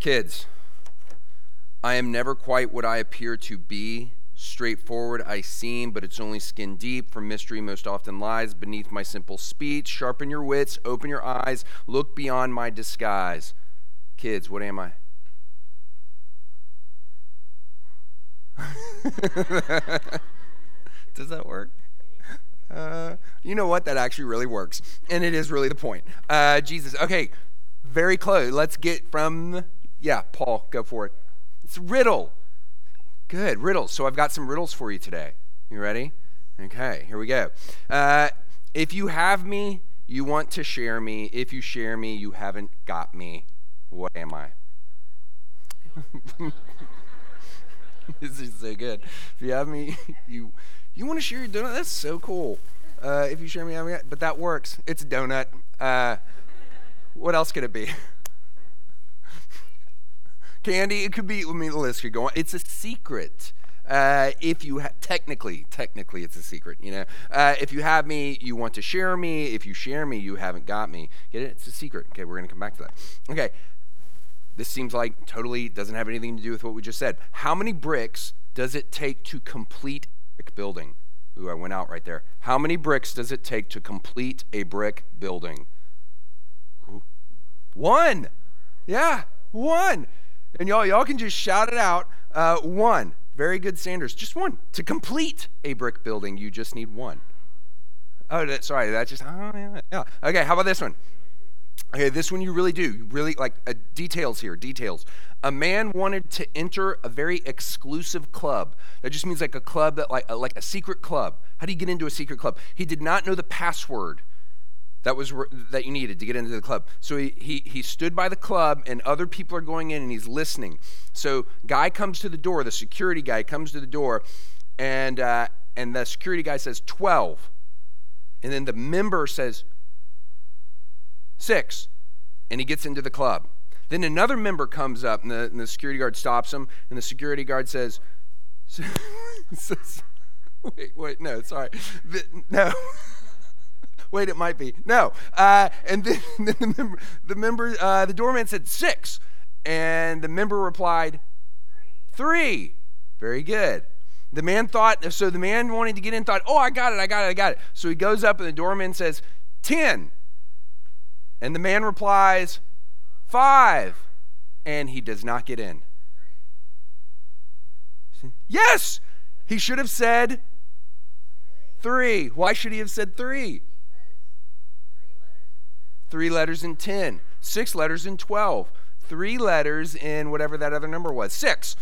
Kids, I am never quite what I appear to be. Straightforward I seem, but it's only skin deep, for mystery most often lies beneath my simple speech. Sharpen your wits, open your eyes, look beyond my disguise. Kids, what am I? Does that work? Uh, you know what? That actually really works. And it is really the point. Uh, Jesus. Okay, very close. Let's get from, yeah, Paul, go for it. It's riddle. Good, riddles. So I've got some riddles for you today. You ready? Okay, here we go. Uh, if you have me, you want to share me. If you share me, you haven't got me. What am I? this is so good. If you have me, you you want to share your donut? That's so cool. Uh, if you share me, I mean, but that works. It's a donut. Uh, what else could it be? Candy. It could be. I mean, the list could go on. It's a secret. Uh, if you ha- technically, technically, it's a secret. You know, uh, if you have me, you want to share me. If you share me, you haven't got me. Get it? It's a secret. Okay, we're gonna come back to that. Okay, this seems like totally doesn't have anything to do with what we just said. How many bricks does it take to complete a brick building? Ooh, I went out right there. How many bricks does it take to complete a brick building? Ooh. One. Yeah, one. And y'all, y'all can just shout it out. Uh, one. Very good, Sanders. Just one. To complete a brick building, you just need one. Oh, that, sorry. That just. Oh, yeah, yeah. Okay. How about this one? Okay, this one you really do. You really like uh, details here. Details. A man wanted to enter a very exclusive club. That just means like a club that like uh, like a secret club. How do you get into a secret club? He did not know the password that was that you needed to get into the club. So he, he he stood by the club and other people are going in and he's listening. So guy comes to the door, the security guy comes to the door and uh, and the security guy says 12. And then the member says six, and he gets into the club. Then another member comes up, and the, and the security guard stops him, and the security guard says wait, wait, no, sorry. No. wait, it might be. No. Uh, and then, then, the member, the, member uh, the doorman said six, and the member replied, three. Very good. The man thought, so the man wanting to get in thought, oh, I got it, I got it, I got it. So he goes up, and the doorman says, 10. And the man replies, Five. And he does not get in. Yes! He should have said three. Why should he have said three? Three letters in 10. Six letters in 12. Three letters in whatever that other number was. Six.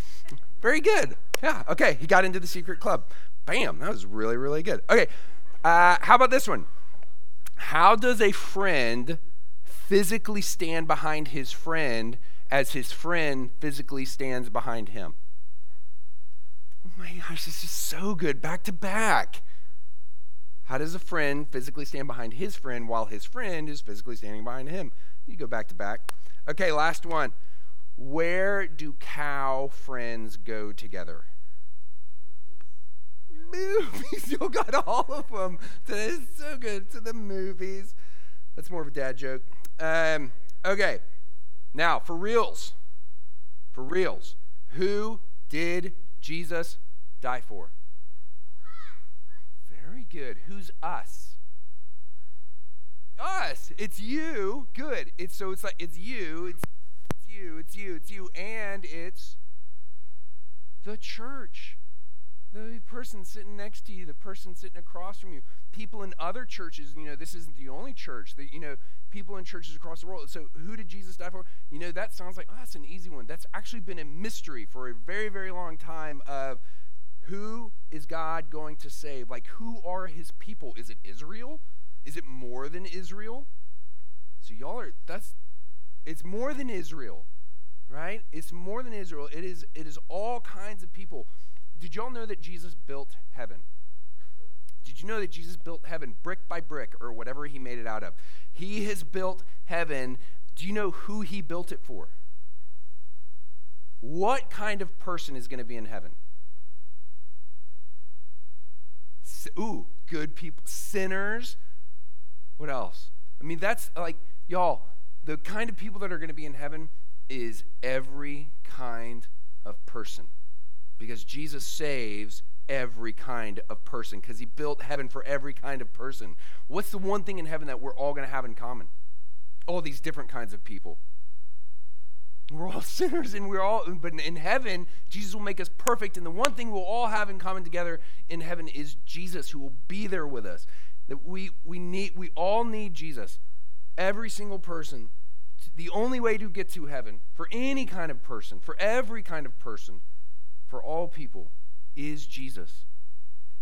Very good. Yeah, okay. He got into the secret club. Bam. That was really, really good. Okay. Uh, how about this one? How does a friend physically stand behind his friend as his friend physically stands behind him. Oh my gosh, this is so good. Back to back. How does a friend physically stand behind his friend while his friend is physically standing behind him? You go back to back. Okay, last one. Where do cow friends go together? Movies. You got all of them. That is so good. To the movies. That's more of a dad joke. Um, okay, now for reals, for reals, who did Jesus die for? Good. Who's us? Us. It's you. Good. It's so it's like it's you. It's, it's you. It's you. It's you, and it's the church the person sitting next to you, the person sitting across from you, people in other churches, you know, this isn't the only church, that, you know, people in churches across the world. So, who did Jesus die for? You know, that sounds like, oh, that's an easy one. That's actually been a mystery for a very, very long time of who is God going to save? Like, who are his people? Is it Israel? Is it more than Israel? So, y'all are, that's, it's more than Israel, right? It's more than Israel. It is, it is all kinds of people. Did y'all know that Jesus built heaven? Did you know that Jesus built heaven brick by brick or whatever he made it out of? He has built heaven. Do you know who he built it for? What kind of person is going to be in heaven? Ooh, good people, sinners. What else? I mean, that's like, y'all, the kind of people that are going to be in heaven is every kind of person because Jesus saves every kind of person because he built heaven for every kind of person. What's the one thing in heaven that we're all going to have in common? All these different kinds of people. We're all sinners and we're all, but in heaven, Jesus will make us perfect. And the one thing we'll all have in common together in heaven is Jesus who will be there with us. That we, we need, we all need Jesus. Every single person the only way to get to heaven for any kind of person, for every kind of person, for all people, is Jesus.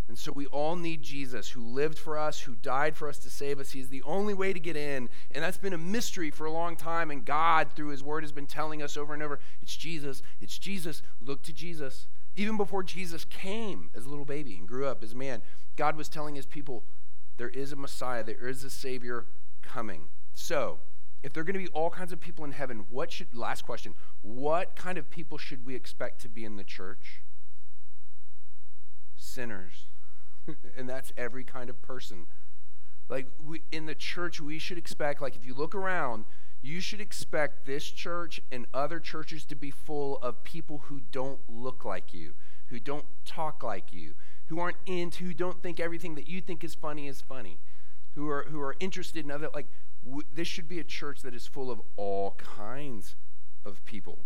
And so we all need Jesus who lived for us, who died for us to save us. He is the only way to get in. And that's been a mystery for a long time. And God, through His Word, has been telling us over and over it's Jesus, it's Jesus. Look to Jesus. Even before Jesus came as a little baby and grew up as a man, God was telling His people there is a Messiah, there is a Savior coming. So, if there are going to be all kinds of people in heaven, what should, last question, what kind of people should we expect to be in the church? Sinners. and that's every kind of person. Like we, in the church, we should expect, like if you look around, you should expect this church and other churches to be full of people who don't look like you, who don't talk like you, who aren't into, who don't think everything that you think is funny is funny, who are who are interested in other like this should be a church that is full of all kinds of people.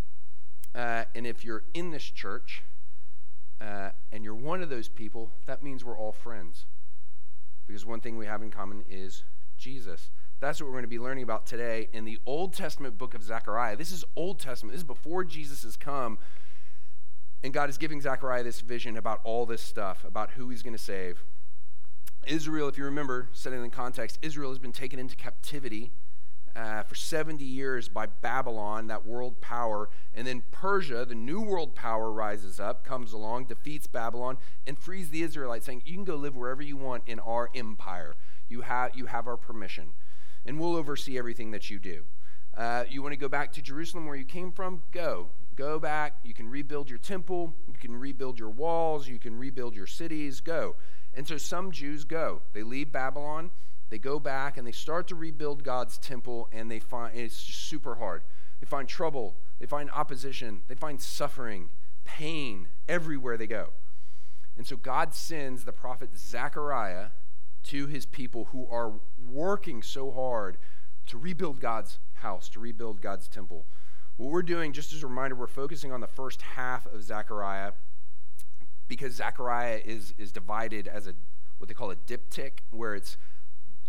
Uh, and if you're in this church uh, and you're one of those people, that means we're all friends. Because one thing we have in common is Jesus. That's what we're going to be learning about today in the Old Testament book of Zechariah. This is Old Testament. This is before Jesus has come. And God is giving Zechariah this vision about all this stuff, about who he's going to save. Israel, if you remember, setting in context, Israel has been taken into captivity uh, for 70 years by Babylon, that world power. And then Persia, the new world power, rises up, comes along, defeats Babylon, and frees the Israelites, saying, You can go live wherever you want in our empire. You have, you have our permission, and we'll oversee everything that you do. Uh, you want to go back to Jerusalem where you came from? Go. Go back. You can rebuild your temple. You can rebuild your walls. You can rebuild your cities. Go. And so some Jews go. They leave Babylon, they go back, and they start to rebuild God's temple, and they find it's just super hard. They find trouble, they find opposition, they find suffering, pain everywhere they go. And so God sends the prophet Zechariah to his people who are working so hard to rebuild God's house, to rebuild God's temple. What we're doing, just as a reminder, we're focusing on the first half of Zechariah because Zechariah is, is divided as a what they call a diptych, where it's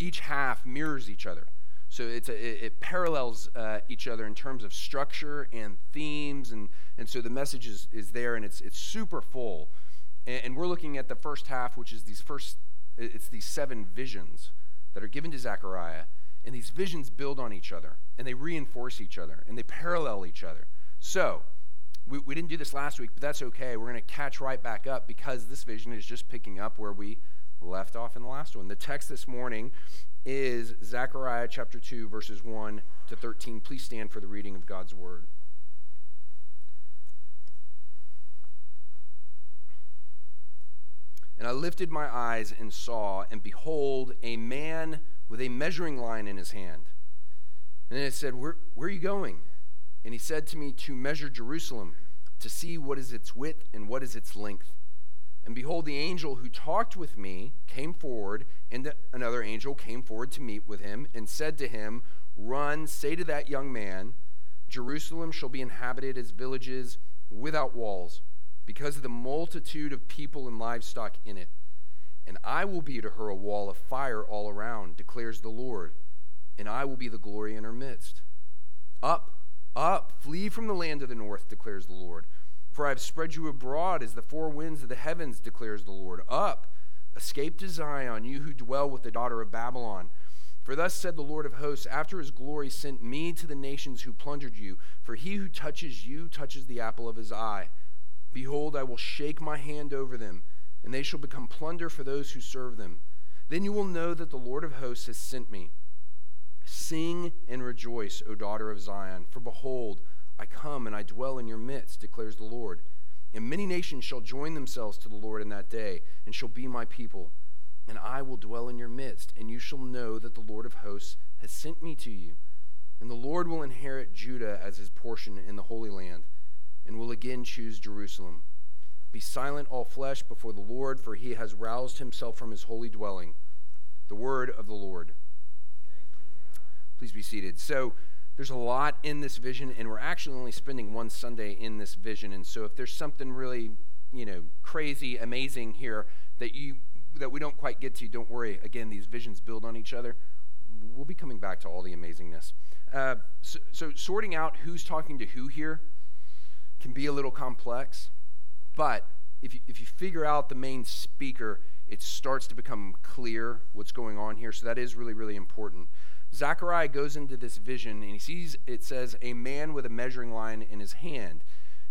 each half mirrors each other. So it's a, it, it, parallels uh, each other in terms of structure and themes, and, and so the message is, is there, and it's, it's super full. And, and we're looking at the first half, which is these first, it's these seven visions that are given to Zechariah, and these visions build on each other, and they reinforce each other, and they parallel each other. So we, we didn't do this last week, but that's okay. We're going to catch right back up because this vision is just picking up where we left off in the last one. The text this morning is Zechariah chapter 2, verses 1 to 13. Please stand for the reading of God's word. And I lifted my eyes and saw, and behold, a man with a measuring line in his hand. And then it said, Where, where are you going? And he said to me, To measure Jerusalem, to see what is its width and what is its length. And behold, the angel who talked with me came forward, and another angel came forward to meet with him, and said to him, Run, say to that young man, Jerusalem shall be inhabited as villages without walls, because of the multitude of people and livestock in it. And I will be to her a wall of fire all around, declares the Lord, and I will be the glory in her midst. Up, up, flee from the land of the north, declares the Lord. For I have spread you abroad as the four winds of the heavens, declares the Lord. Up, escape to Zion, you who dwell with the daughter of Babylon. For thus said the Lord of hosts, after his glory sent me to the nations who plundered you. For he who touches you touches the apple of his eye. Behold, I will shake my hand over them, and they shall become plunder for those who serve them. Then you will know that the Lord of hosts has sent me. Sing and rejoice, O daughter of Zion, for behold, I come and I dwell in your midst, declares the Lord. And many nations shall join themselves to the Lord in that day, and shall be my people. And I will dwell in your midst, and you shall know that the Lord of hosts has sent me to you. And the Lord will inherit Judah as his portion in the Holy Land, and will again choose Jerusalem. Be silent, all flesh, before the Lord, for he has roused himself from his holy dwelling. The word of the Lord. Please be seated. So, there's a lot in this vision, and we're actually only spending one Sunday in this vision. And so, if there's something really, you know, crazy, amazing here that you that we don't quite get to, don't worry. Again, these visions build on each other. We'll be coming back to all the amazingness. Uh, so, so, sorting out who's talking to who here can be a little complex, but if you, if you figure out the main speaker, it starts to become clear what's going on here. So that is really, really important. Zechariah goes into this vision and he sees it says a man with a measuring line in his hand.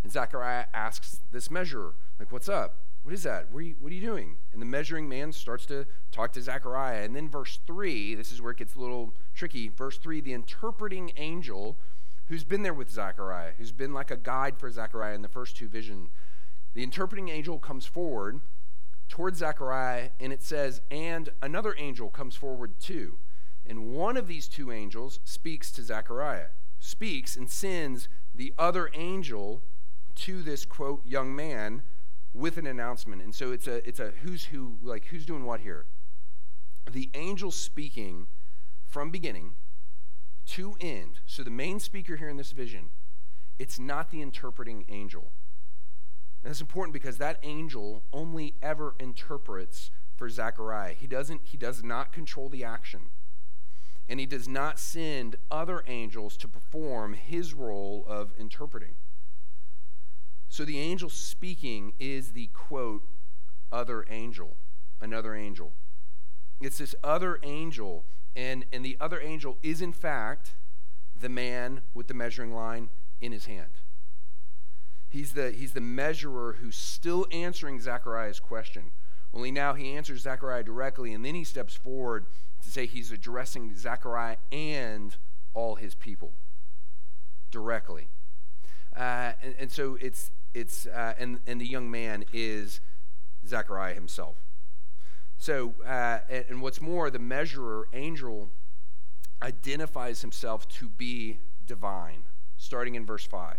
And Zechariah asks this measurer, like, what's up? What is that? What are, you, what are you doing? And the measuring man starts to talk to Zechariah. And then verse 3, this is where it gets a little tricky. Verse 3, the interpreting angel who's been there with Zechariah, who's been like a guide for Zechariah in the first two visions, the interpreting angel comes forward towards Zechariah, and it says, and another angel comes forward too. And one of these two angels speaks to Zechariah, speaks and sends the other angel to this quote young man with an announcement. And so it's a it's a who's who like who's doing what here. The angel speaking from beginning to end. So the main speaker here in this vision, it's not the interpreting angel. And that's important because that angel only ever interprets for Zechariah. He doesn't he does not control the action. And he does not send other angels to perform his role of interpreting. So the angel speaking is the quote, other angel, another angel. It's this other angel, and, and the other angel is in fact the man with the measuring line in his hand. He's the, he's the measurer who's still answering Zechariah's question. Only now he answers Zechariah directly, and then he steps forward to say he's addressing Zechariah and all his people directly. Uh, and, and so it's, it's uh, and and the young man is Zechariah himself. So, uh, and, and what's more, the measurer angel identifies himself to be divine, starting in verse five,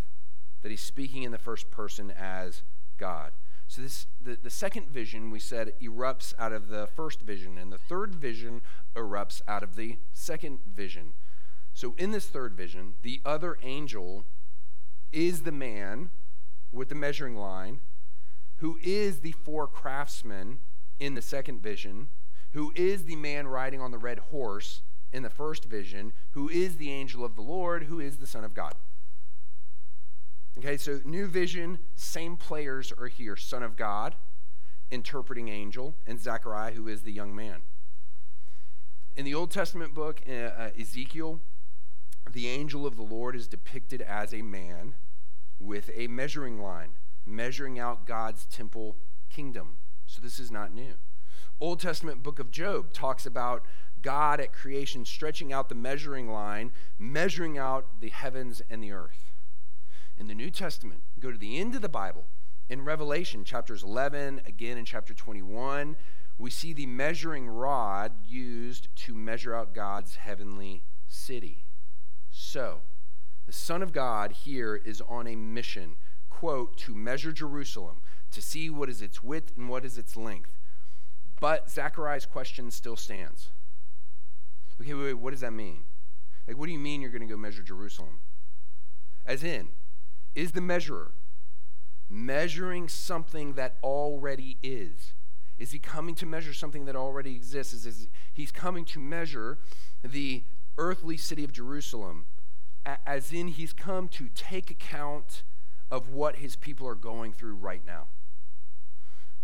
that he's speaking in the first person as God. So this the, the second vision we said erupts out of the first vision, and the third vision erupts out of the second vision. So in this third vision, the other angel is the man with the measuring line, who is the four craftsmen in the second vision, who is the man riding on the red horse in the first vision, who is the angel of the Lord, who is the Son of God. Okay, so new vision, same players are here Son of God, interpreting angel, and Zechariah, who is the young man. In the Old Testament book, uh, uh Ezekiel, the angel of the Lord is depicted as a man with a measuring line, measuring out God's temple kingdom. So this is not new. Old Testament book of Job talks about God at creation stretching out the measuring line, measuring out the heavens and the earth. In the New Testament, go to the end of the Bible, in Revelation chapters 11, again in chapter 21, we see the measuring rod used to measure out God's heavenly city. So, the Son of God here is on a mission, quote, to measure Jerusalem, to see what is its width and what is its length. But Zechariah's question still stands. Okay, wait, wait, what does that mean? Like, what do you mean you're going to go measure Jerusalem? As in, is the measurer measuring something that already is? Is he coming to measure something that already exists? Is, is he's coming to measure the earthly city of Jerusalem as in he's come to take account of what his people are going through right now.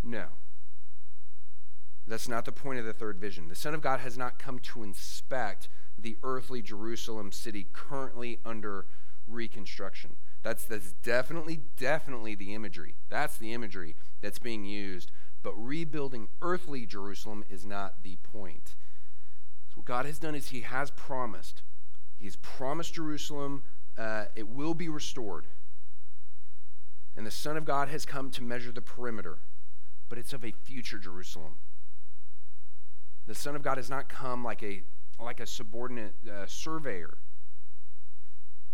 No. That's not the point of the third vision. The Son of God has not come to inspect the earthly Jerusalem city currently under reconstruction. That's, that's definitely, definitely the imagery. That's the imagery that's being used. But rebuilding earthly Jerusalem is not the point. So, what God has done is He has promised He's promised Jerusalem uh, it will be restored. And the Son of God has come to measure the perimeter, but it's of a future Jerusalem. The Son of God has not come like a, like a subordinate uh, surveyor.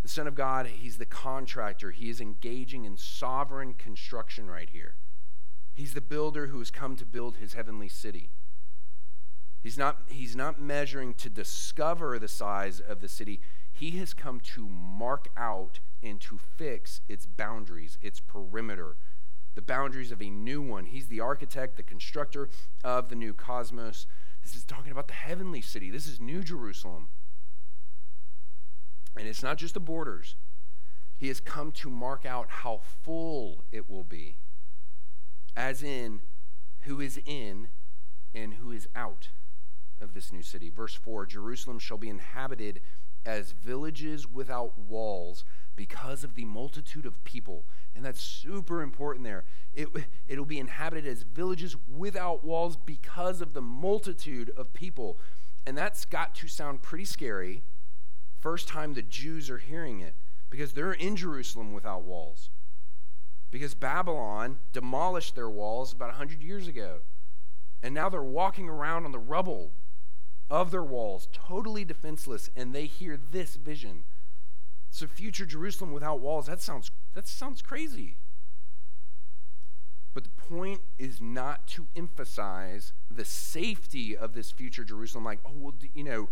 The Son of God, he's the contractor. He is engaging in sovereign construction right here. He's the builder who has come to build his heavenly city. He's not, he's not measuring to discover the size of the city. He has come to mark out and to fix its boundaries, its perimeter, the boundaries of a new one. He's the architect, the constructor of the new cosmos. This is talking about the heavenly city. This is New Jerusalem. And it's not just the borders, He has come to mark out how full it will be, as in who is in and who is out of this new city. Verse 4 Jerusalem shall be inhabited as villages without walls because of the multitude of people. And that's super important there. It, it'll be inhabited as villages without walls because of the multitude of people. And that's got to sound pretty scary first time the Jews are hearing it because they're in Jerusalem without walls. Because Babylon demolished their walls about 100 years ago. And now they're walking around on the rubble of their walls, totally defenseless, and they hear this vision. So future Jerusalem without walls, that sounds that sounds crazy. But the point is not to emphasize the safety of this future Jerusalem, like, oh, well, you know,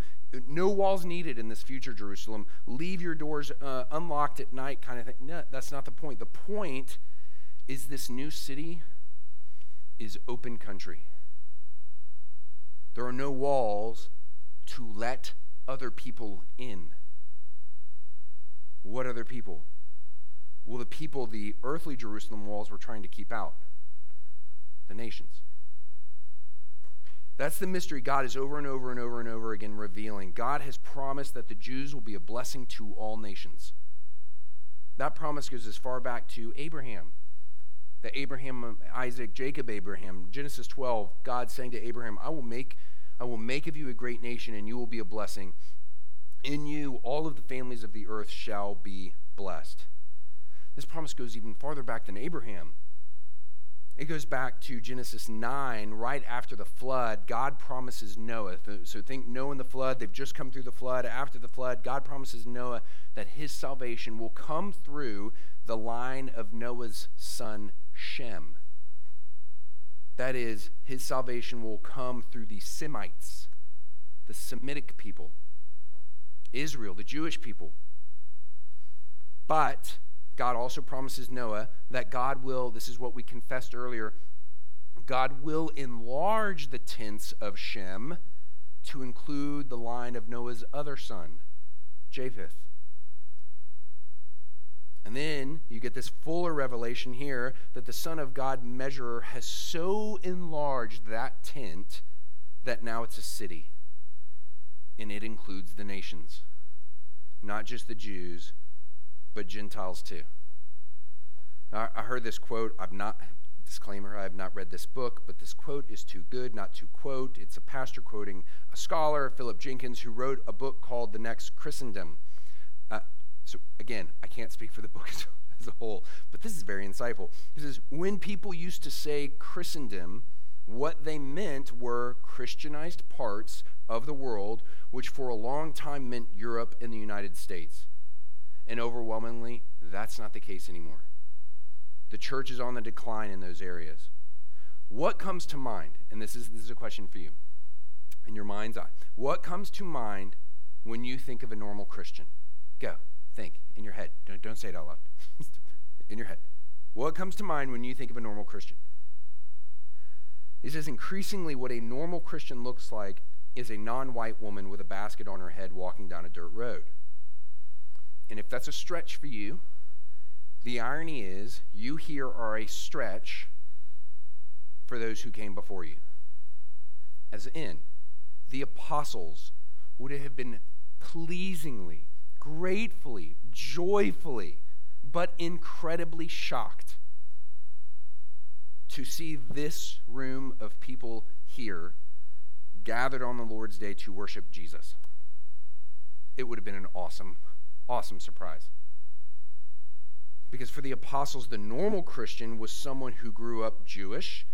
no walls needed in this future Jerusalem. Leave your doors uh, unlocked at night, kind of thing. No, that's not the point. The point is this new city is open country. There are no walls to let other people in. What other people? Well, the people the earthly Jerusalem walls were trying to keep out the nations. That's the mystery God is over and over and over and over again revealing. God has promised that the Jews will be a blessing to all nations. That promise goes as far back to Abraham. That Abraham, Isaac, Jacob, Abraham, Genesis 12, God saying to Abraham, I will make I will make of you a great nation and you will be a blessing. In you all of the families of the earth shall be blessed. This promise goes even farther back than Abraham. It goes back to Genesis 9, right after the flood. God promises Noah. So think Noah and the flood. They've just come through the flood. After the flood, God promises Noah that his salvation will come through the line of Noah's son Shem. That is, his salvation will come through the Semites, the Semitic people, Israel, the Jewish people. But God also promises Noah that God will, this is what we confessed earlier, God will enlarge the tents of Shem to include the line of Noah's other son, Japheth. And then you get this fuller revelation here that the Son of God measurer has so enlarged that tent that now it's a city. And it includes the nations, not just the Jews, but Gentiles too. Now, I heard this quote. I've not, disclaimer, I have not read this book, but this quote is too good not to quote. It's a pastor quoting a scholar, Philip Jenkins, who wrote a book called The Next Christendom. Uh, so, again, I can't speak for the book as, as a whole, but this is very insightful. He says, When people used to say Christendom, what they meant were Christianized parts of the world, which for a long time meant Europe and the United States. And overwhelmingly, that's not the case anymore. The church is on the decline in those areas. What comes to mind? And this is, this is a question for you in your mind's eye. What comes to mind when you think of a normal Christian? Go, think in your head. Don't, don't say it out loud. in your head. What comes to mind when you think of a normal Christian? He says increasingly what a normal Christian looks like is a non white woman with a basket on her head walking down a dirt road. And if that's a stretch for you, the irony is you here are a stretch for those who came before you. As in, the apostles would have been pleasingly, gratefully, joyfully, but incredibly shocked to see this room of people here gathered on the Lord's day to worship Jesus. It would have been an awesome awesome surprise. Because for the apostles, the normal Christian was someone who grew up Jewish,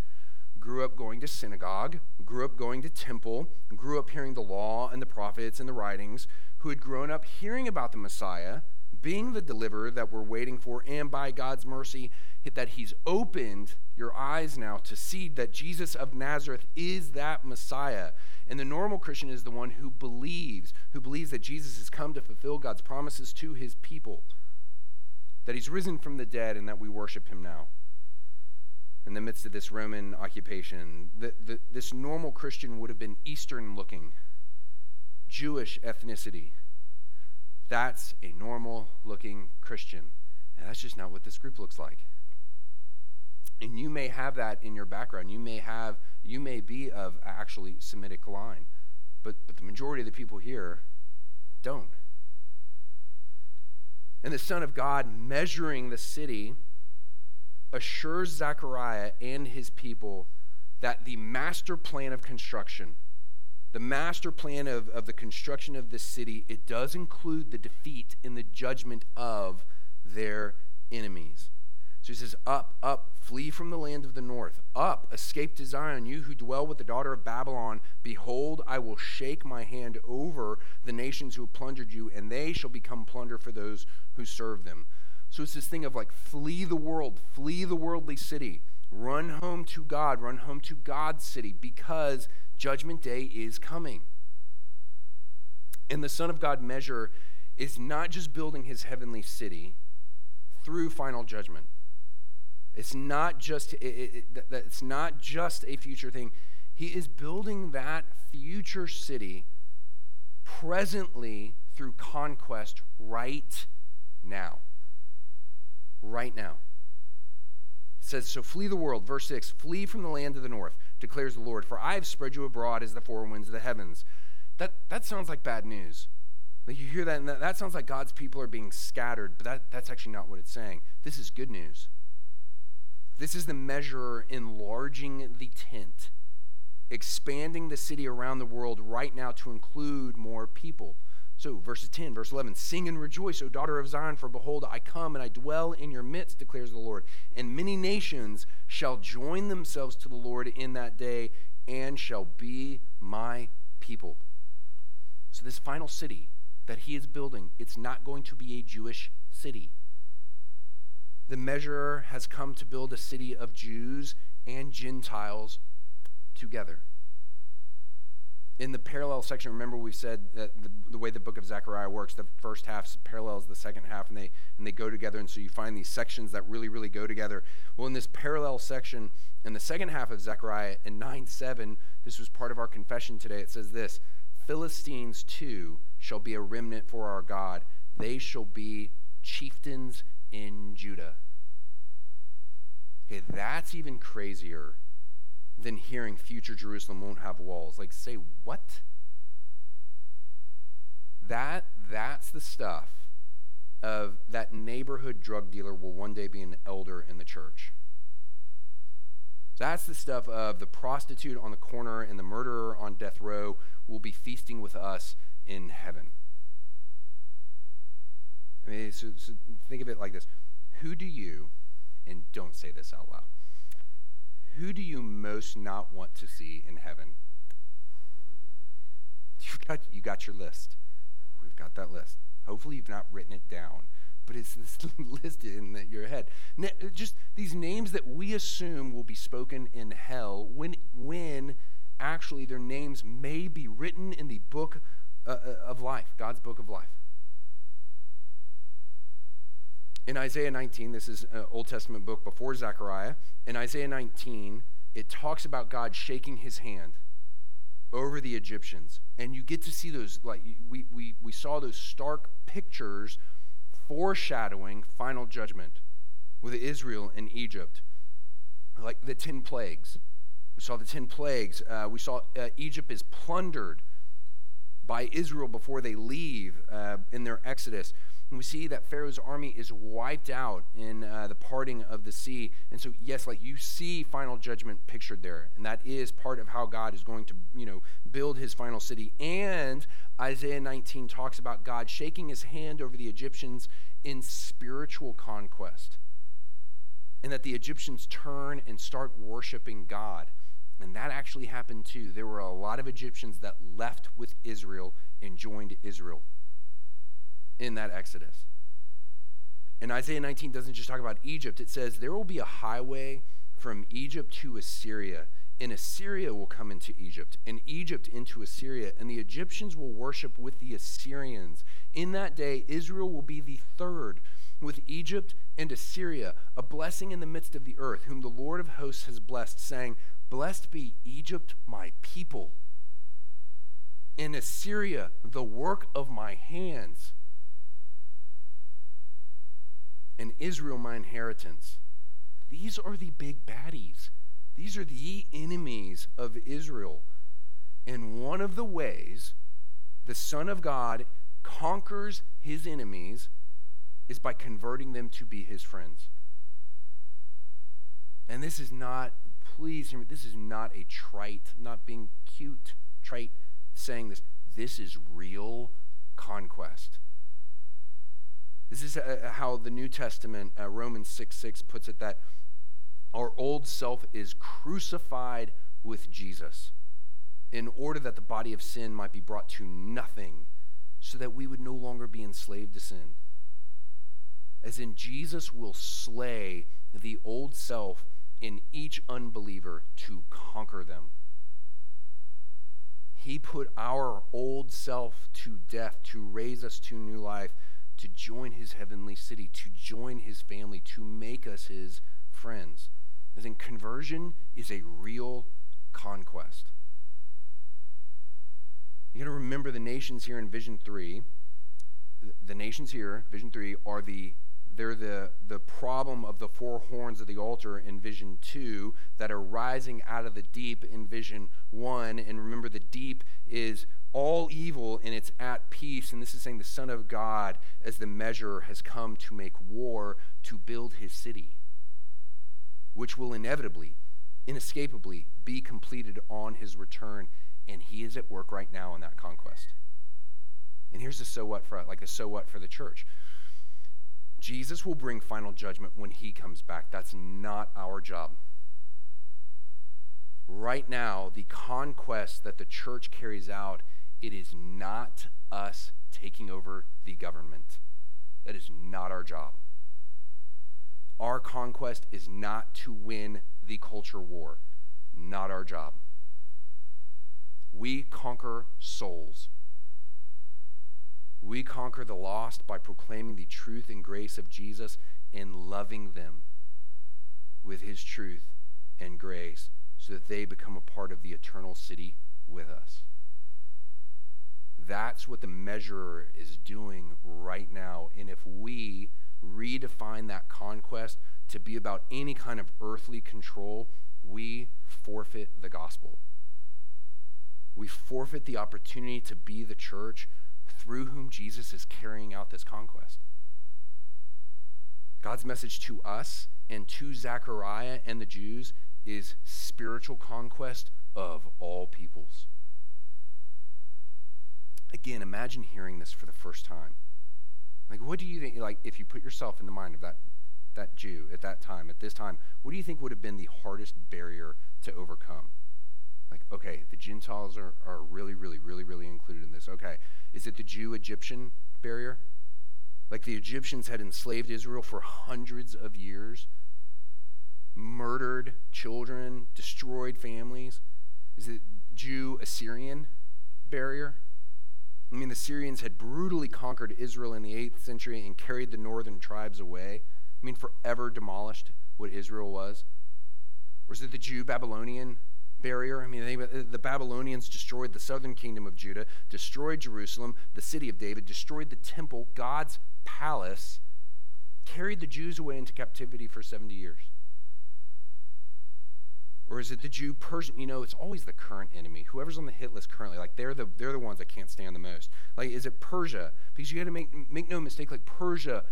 grew up going to synagogue, grew up going to temple, grew up hearing the law and the prophets and the writings, who had grown up hearing about the Messiah, being the deliverer that we're waiting for, and by God's mercy, that He's opened your eyes now to see that Jesus of Nazareth is that Messiah. And the normal Christian is the one who believes, who believes that Jesus has come to fulfill God's promises to His people, that He's risen from the dead, and that we worship Him now. In the midst of this Roman occupation, the, the, this normal Christian would have been Eastern looking, Jewish ethnicity that's a normal looking Christian. And that's just not what this group looks like. And you may have that in your background. You may have, you may be of actually Semitic line, but, but the majority of the people here don't. And the Son of God measuring the city assures Zechariah and his people that the master plan of construction the master plan of, of the construction of this city, it does include the defeat in the judgment of their enemies. So he says, Up, up, flee from the land of the north. Up, escape to Zion, you who dwell with the daughter of Babylon. Behold, I will shake my hand over the nations who have plundered you, and they shall become plunder for those who serve them. So it's this thing of like, flee the world, flee the worldly city, run home to God, run home to God's city, because Judgment day is coming. And the Son of God measure is not just building his heavenly city through final judgment. It's not just it, it, it, it's not just a future thing. He is building that future city presently through conquest right now. Right now It says, So flee the world. Verse 6 Flee from the land of the north, declares the Lord, for I have spread you abroad as the four winds of the heavens. That, that sounds like bad news. Like you hear that, and that, that sounds like God's people are being scattered, but that, that's actually not what it's saying. This is good news. This is the measurer enlarging the tent, expanding the city around the world right now to include more people. So, verses 10, verse 11 Sing and rejoice, O daughter of Zion, for behold, I come and I dwell in your midst, declares the Lord. And many nations shall join themselves to the Lord in that day and shall be my people. So, this final city that he is building, it's not going to be a Jewish city. The measurer has come to build a city of Jews and Gentiles together in the parallel section, remember we said that the, the, way the book of Zechariah works, the first half parallels the second half, and they and they go together, and so you find these sections that really, really go together. Well, in this parallel section, in the second half of Zechariah, in 9 7, this was part of our confession today. It says this Philistines too shall be a remnant for our God, they shall be chieftains in Judah. Okay, that's even crazier than hearing future Jerusalem won't have walls. Like, say what? That that's the stuff of that neighborhood drug dealer will one day be an elder in the church. That's the stuff of the prostitute on the corner and the murderer on death row will be feasting with us in heaven. I mean, so, so think of it like this Who do you, and don't say this out loud, who do you most not want to see in heaven? You've got, you got your list. We've got that list. Hopefully, you've not written it down, but it's this list in the, your head. Just these names that we assume will be spoken in hell when, when actually their names may be written in the book uh, uh of life, God's book of life. In Isaiah 19, this is an Old Testament book before Zechariah. In Isaiah 19, it talks about God shaking his hand over the Egyptians. And you get to see those, like, we, we, we saw those stark pictures foreshadowing final judgment with Israel and Egypt, like the 10 plagues. We saw the 10 plagues. Uh, we saw uh, Egypt is plundered by Israel before they leave uh, in their exodus. And we see that Pharaoh's army is wiped out in uh, the parting of the sea. And so, yes, like you see final judgment pictured there. And that is part of how God is going to, you know, build his final city. And Isaiah 19 talks about God shaking his hand over the Egyptians in spiritual conquest. And that the Egyptians turn and start worshiping God. And that actually happened too. There were a lot of Egyptians that left with Israel and joined Israel in that Exodus. And Isaiah 19 doesn't just talk about Egypt, it says there will be a highway from Egypt to Assyria, and Assyria will come into Egypt, and Egypt into Assyria, and the Egyptians will worship with the Assyrians. In that day, Israel will be the third with Egypt and Assyria, a blessing in the midst of the earth, whom the Lord of hosts has blessed, saying, Blessed be Egypt, my people, and Assyria, the work of my hands and Israel my inheritance. These are the big baddies. These are the enemies of Israel. And one of the ways the Son of God conquers his enemies is by converting them to be his friends. And this is not, please hear me, this is not a trite, not being cute, trite saying this. This is real conquest. This is uh, uh, how the New Testament, uh, Romans 6 6, puts it that our old self is crucified with Jesus in order that the body of sin might be brought to nothing, so that we would no longer be enslaved to sin. As in, Jesus will slay the old self in each unbeliever to conquer them. He put our old self to death to raise us to new life to join his heavenly city, to join his family, to make us his friends. As in, conversion is a real conquest. You got to remember the nations here in Vision 3. The nations here, Vision 3, are the they're the, the problem of the four horns of the altar in vision 2 that are rising out of the deep in vision 1 and remember the deep is all evil and it's at peace. And this is saying the Son of God, as the measure, has come to make war to build his city, which will inevitably, inescapably be completed on his return. And he is at work right now in that conquest. And here's the so what for like the so what for the church. Jesus will bring final judgment when he comes back. That's not our job right now, the conquest that the church carries out it is not us taking over the government. That is not our job. Our conquest is not to win the culture war. Not our job. We conquer souls. We conquer the lost by proclaiming the truth and grace of Jesus and loving them with his truth and grace so that they become a part of the eternal city with us. That's what the measurer is doing right now. And if we redefine that conquest to be about any kind of earthly control, we forfeit the gospel. We forfeit the opportunity to be the church through whom Jesus is carrying out this conquest. God's message to us and to Zechariah and the Jews is spiritual conquest of all peoples. Again, imagine hearing this for the first time. Like, what do you think, like, if you put yourself in the mind of that, that Jew at that time, at this time, what do you think would have been the hardest barrier to overcome? Like, okay, the Gentiles are, are really, really, really, really included in this. Okay, is it the Jew Egyptian barrier? Like the Egyptians had enslaved Israel for hundreds of years, murdered children, destroyed families. Is it Jew Assyrian barrier? I mean, the Syrians had brutally conquered Israel in the 8th century and carried the northern tribes away. I mean, forever demolished what Israel was. Or is it the Jew Babylonian barrier? I mean, they, uh, the Babylonians destroyed the southern kingdom of Judah, destroyed Jerusalem, the city of David, destroyed the temple, God's palace, carried the Jews away into captivity for 70 years. Or is it the Jew Persian? You know, it's always the current enemy. Whoever's on the hit list currently, like they're the they're the ones that can't stand the most. Like, is it Persia? Because you got to make make no mistake. Like Persia,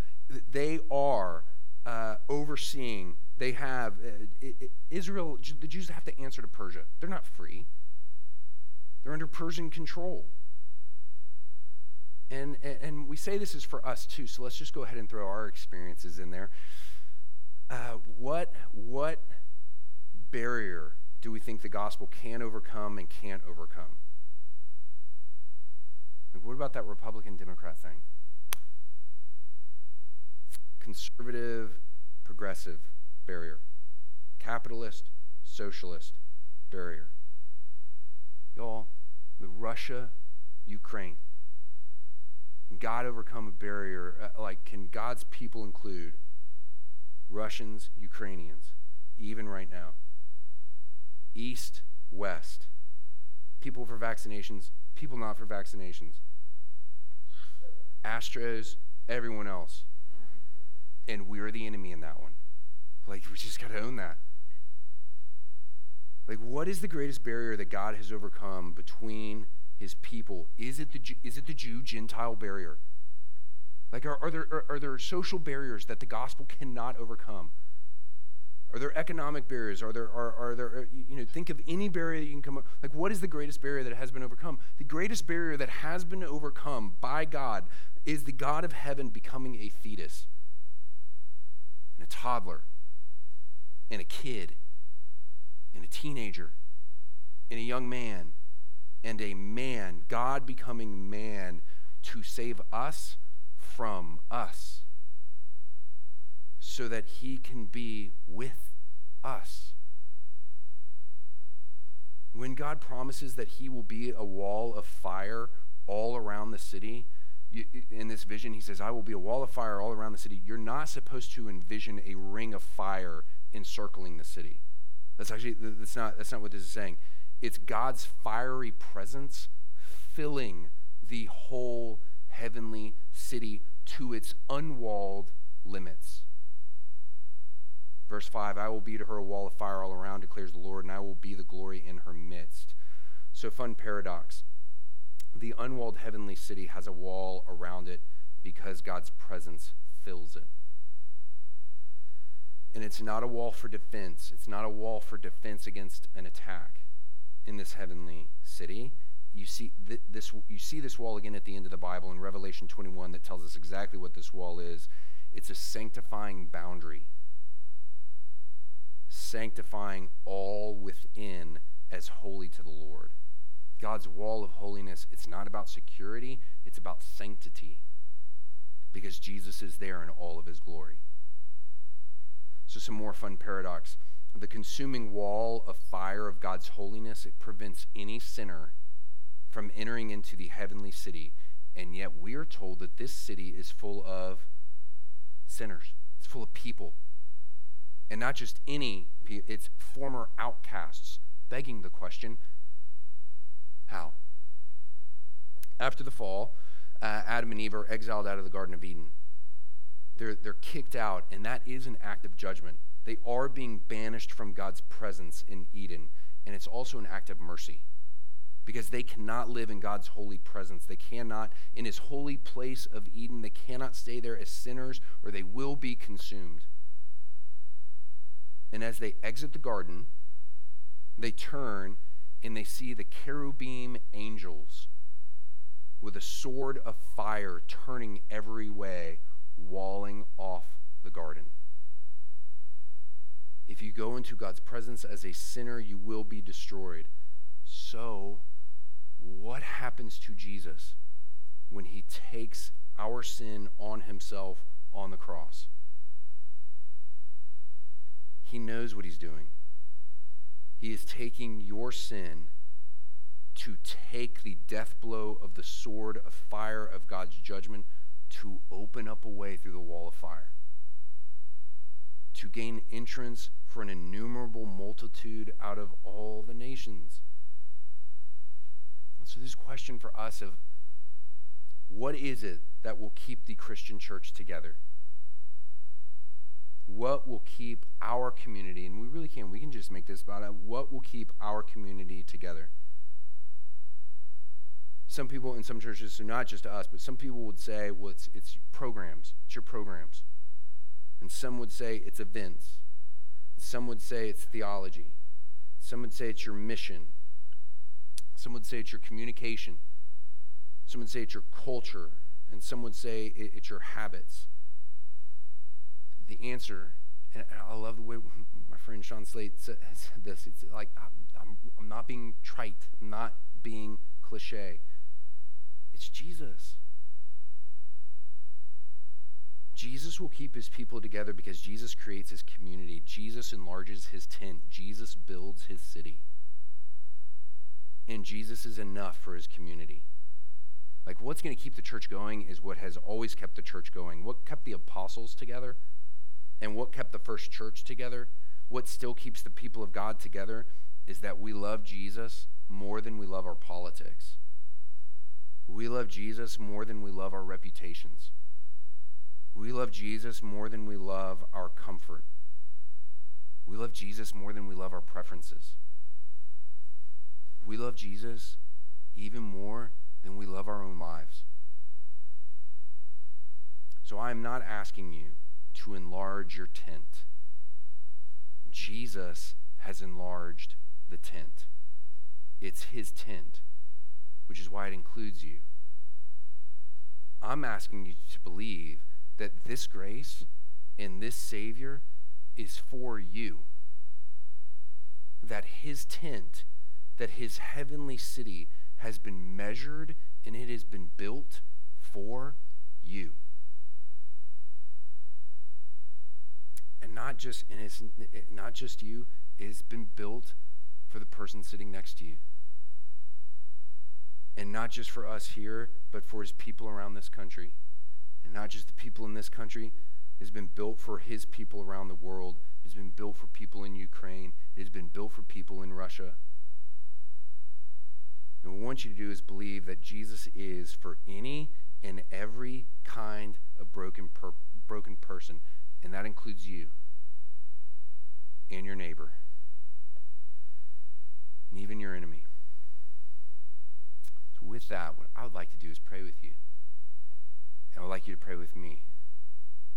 they are uh, overseeing. They have uh, it, it, Israel. The Jews have to answer to Persia. They're not free. They're under Persian control. And, and, we say this is for us too. So let's just go ahead and throw our experiences in there. Uh, what what barrier do we think the gospel can overcome and can't overcome? Like, what about that Republican Democrat thing? conservative, progressive barrier, capitalist, socialist barrier. Y'all, the Russia, Ukraine. Can God overcome a barrier? Uh, like, can God's people include Russians, Ukrainians, even right now? East, West. People for vaccinations, people not for vaccinations. Astros, everyone else. And we're the enemy in that one. Like, we just got to own that. Like, what is the greatest barrier that God has overcome between his people? Is it the, is it the Jew Gentile barrier? Like, are, are, there, are, are there social barriers that the gospel cannot overcome? Are there economic barriers? Are there, are, are there, you know, think of any barrier that you can come up. Like, what is the greatest barrier that has been overcome? The greatest barrier that has been overcome by God is the God of heaven becoming a fetus, and a toddler, and a kid, and a teenager, and a young man, and a man. God becoming man to save us from us so that he can be with us. When God promises that he will be a wall of fire all around the city, you, in this vision, he says, I will be a wall of fire all around the city. You're not supposed to envision a ring of fire encircling the city. That's actually that's not that's not what this is saying. It's God's fiery presence filling the whole heavenly city to its unwalled limits. Verse 5 I will be to her a wall of fire all around, declares the Lord, and I will be the glory in her midst. So, fun paradox. The unwalled heavenly city has a wall around it because God's presence fills it. And it's not a wall for defense, it's not a wall for defense against an attack in this heavenly city. You see, th- this, you see this wall again at the end of the Bible in Revelation 21 that tells us exactly what this wall is. It's a sanctifying boundary sanctifying all within as holy to the Lord. God's wall of holiness, it's not about security, it's about sanctity because Jesus is there in all of his glory. So, some more fun paradox. The consuming wall of fire of God's holiness, it prevents any sinner from entering into the heavenly city. And yet, we are told that this city is full of sinners, it's full of people and not just any, it's former outcasts, begging the question how? After the fall, uh, Adam and Eve are exiled out of the Garden of Eden. They're, they're kicked out, and that is an act of judgment. They are being banished from God's presence in Eden, and it's also an act of mercy because they cannot live in God's holy presence. They cannot, in his holy place of Eden, they cannot stay there as sinners or they will be consumed. And as they exit the garden, they turn and they see the cherubim angels with a sword of fire turning every way, walling off the garden. If you go into God's presence as a sinner, you will be destroyed. So, what happens to Jesus when he takes our sin on himself on the cross? He knows what he's doing. He is taking your sin to take the death blow of the sword of fire of God's judgment to open up a way through the wall of fire, to gain entrance for an innumerable multitude out of all the nations. So, this question for us of what is it that will keep the Christian church together? What will keep our community, and we really can, we can just make this about it, what will keep our community together? Some people in some churches, so not just us, but some people would say, well, it's, it's programs, it's your programs. And some would say it's events. Some would say it's theology. Some would say it's your mission. Some would say it's your communication. Some would say it's your culture. And some would say it's your habits the answer, and I love the way my friend Sean Slade said this. It's like I'm, I'm not being trite. I'm not being cliche. It's Jesus. Jesus will keep his people together because Jesus creates his community. Jesus enlarges his tent. Jesus builds his city. And Jesus is enough for his community. Like, what's going to keep the church going is what has always kept the church going. What kept the apostles together and what kept the first church together, what still keeps the people of God together is that we love Jesus more than we love our politics. We love Jesus more than we love our reputations. We love Jesus more than we love our comfort. We love Jesus more than we love our preferences. We love Jesus even more than we love our own lives. So I am not asking you to enlarge your tent. Jesus has enlarged the tent. It's his tent, which is why it includes you. I'm asking you to believe that this grace and this Savior is for you. That his tent, that his heavenly city has been measured and it has been built for you. And not just and it's not just you, it's been built for the person sitting next to you. And not just for us here, but for his people around this country. And not just the people in this country. It has been built for his people around the world. It has been built for people in Ukraine. It has been built for people in Russia. And what we want you to do is believe that Jesus is for any and every kind of broken, per- broken person, and that includes you and your neighbor and even your enemy. So, with that, what I would like to do is pray with you. And I would like you to pray with me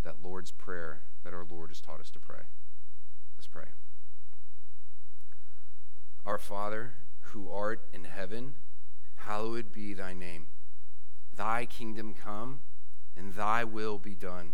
that Lord's Prayer that our Lord has taught us to pray. Let's pray. Our Father, who art in heaven, hallowed be thy name. Thy kingdom come, and thy will be done,